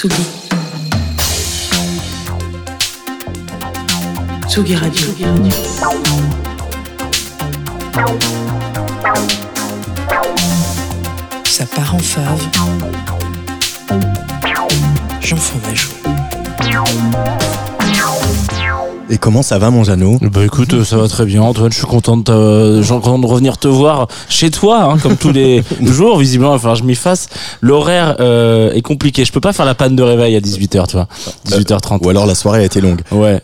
Tsugi. Tsugi Radio. Ça part en fave. Ma joue. Et comment ça va, mon Jeannot? Bah écoute, ça va très bien, Antoine. Je suis content de, te, de revenir te voir chez toi, hein, comme tous les jours. Visiblement, il va falloir que je m'y fasse. L'horaire euh, est compliqué. Je peux pas faire la panne de réveil à 18h, tu vois. 18h30. Ou alors la soirée a été longue. Ouais,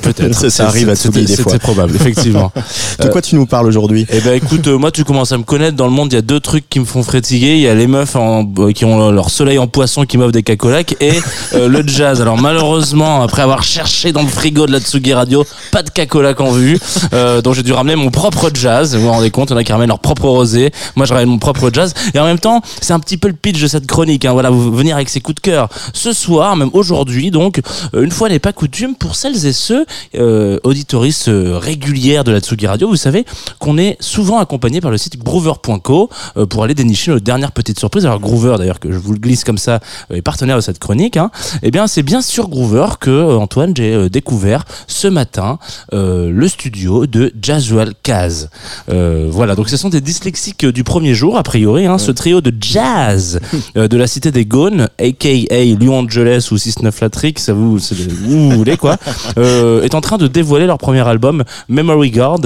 peut-être. ça, arrive à tout des fois. C'est probable, effectivement. de quoi tu nous parles aujourd'hui? Eh ben écoute, euh, moi tu commences à me connaître. Dans le monde, il y a deux trucs qui me font frétiller. Il y a les meufs en, euh, qui ont leur soleil en poisson qui m'offrent des cacolacs et le jazz. Alors malheureusement, après avoir cherché dans le frigo de la Tsugi Radio, pas de cacolac en vue. Euh, donc j'ai dû ramener mon propre jazz. Vous vous rendez compte, en a qui ramènent leur propre rosé. Moi, je ramène mon propre jazz. Et en même temps, c'est un petit peu le pitch de cette chronique. Hein. Voilà, vous venir avec ses coups de cœur. Ce soir, même aujourd'hui, donc, euh, une fois n'est pas coutume, pour celles et ceux euh, auditoristes euh, régulières de la Tsugi Radio, vous savez qu'on est souvent accompagné par le site groover.co euh, pour aller dénicher nos dernières petites surprises. Alors Groover, d'ailleurs, que je vous le glisse comme ça, est partenaire de cette chronique. Hein. Eh bien, c'est bien sur Groover que Antoine j'ai découvert ce matin euh, le studio de Jazzwell Kaz. Euh, voilà, donc ce sont des dyslexiques du premier jour, a priori, hein, ce trio de jazz euh, de la cité des Gaunes, aka Lyon Angeles ou 69 Latrick, ça vous, vous voulez quoi, est en train de dévoiler leur premier album Memory Guard,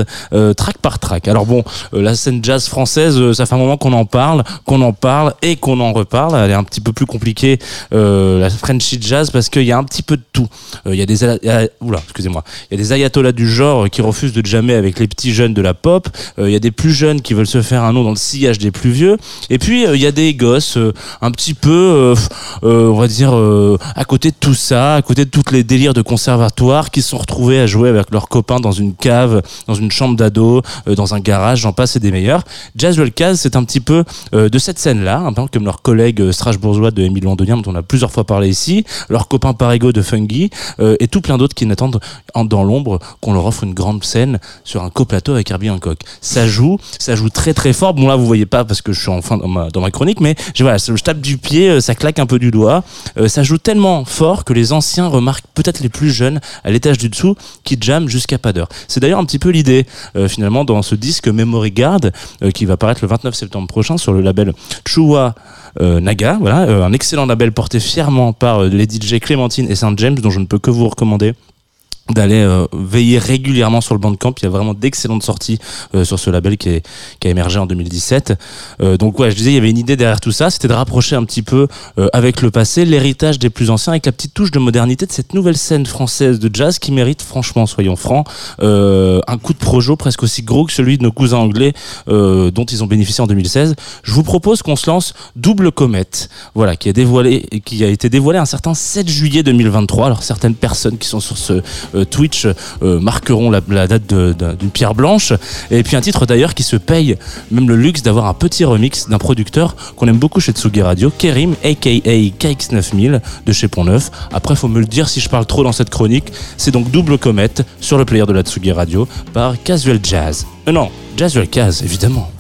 track par track. Alors bon, la scène jazz française, ça fait un moment qu'on en parle, qu'on en parle et qu'on en reparle. Elle est un petit peu plus compliquée, la Frenchy jazz, parce qu'il y a un petit peu de tout. Il y a des, oula, excusez-moi, il y a des ayatollahs du genre qui refusent de jammer avec les petits jeunes de la pop. Euh, il y a des plus jeunes qui veulent se faire un nom dans le sillage des plus vieux. Et puis euh, il y a des gosses euh, un petit peu, on va dire, à côté de tout ça, à côté de toutes les délires de conservatoire, qui se sont retrouvés à jouer avec leurs copains dans une cave, dans une chambre d'ado, dans un garage, j'en passe et des meilleurs. Jazz Caz, c'est un petit peu de cette scène-là, peu comme leurs collègues strasbourgeois de Émile Londonien, dont on a plusieurs fois parlé ici, leurs copains Parigo de Fungi, et tout plein d'autres qui n'attendent dans l'ombre qu'on leur offre une grande scène sur un coplateau avec Herbie Hancock. Ça joue, ça joue très très fort. Bon là vous voyez pas parce que je suis enfin dans ma, dans ma chronique, mais je, voilà, je tape du pied, euh, ça claque un peu du doigt. Euh, ça joue tellement fort que les anciens remarquent peut-être les plus jeunes à l'étage du dessous qui jamment jusqu'à pas d'heure. C'est d'ailleurs un petit peu l'idée euh, finalement dans ce disque Memory Guard qui va paraître le 29 septembre prochain sur le label Chua Naga, voilà, un excellent label porté fièrement par les DJ Clémentine et Saint James dont je ne peux que vous recommander d'aller euh, veiller régulièrement sur le Bandcamp. Il y a vraiment d'excellentes sorties euh, sur ce label qui, a émergé en 2017. Euh, donc ouais, je disais, il y avait une idée derrière tout ça, c'était de rapprocher un petit peu avec le passé, l'héritage des plus anciens, avec la petite touche de modernité de cette nouvelle scène française de jazz qui mérite, franchement, soyons francs, un coup de projo presque aussi gros que celui de nos cousins anglais dont ils ont bénéficié en 2016. Je vous propose qu'on se lance Double Comète, voilà, qui, est dévoilé, qui a été dévoilé un certain 7 juillet 2023. Alors certaines personnes qui sont sur ce euh, Twitch euh, marqueront la, date d'une pierre blanche. Et puis un titre d'ailleurs qui se paye même le luxe d'avoir un petit remix d'un producteur qu'on aime beaucoup chez Tsugi Radio, Kerim, aka KX9000 de chez Pont Neuf. Après, faut me le dire si je parle trop dans cette chronique. C'est donc Double Comète sur le player de la Tsugi Radio par Casual Jazz. Euh, non, Jazz Caz, évidemment.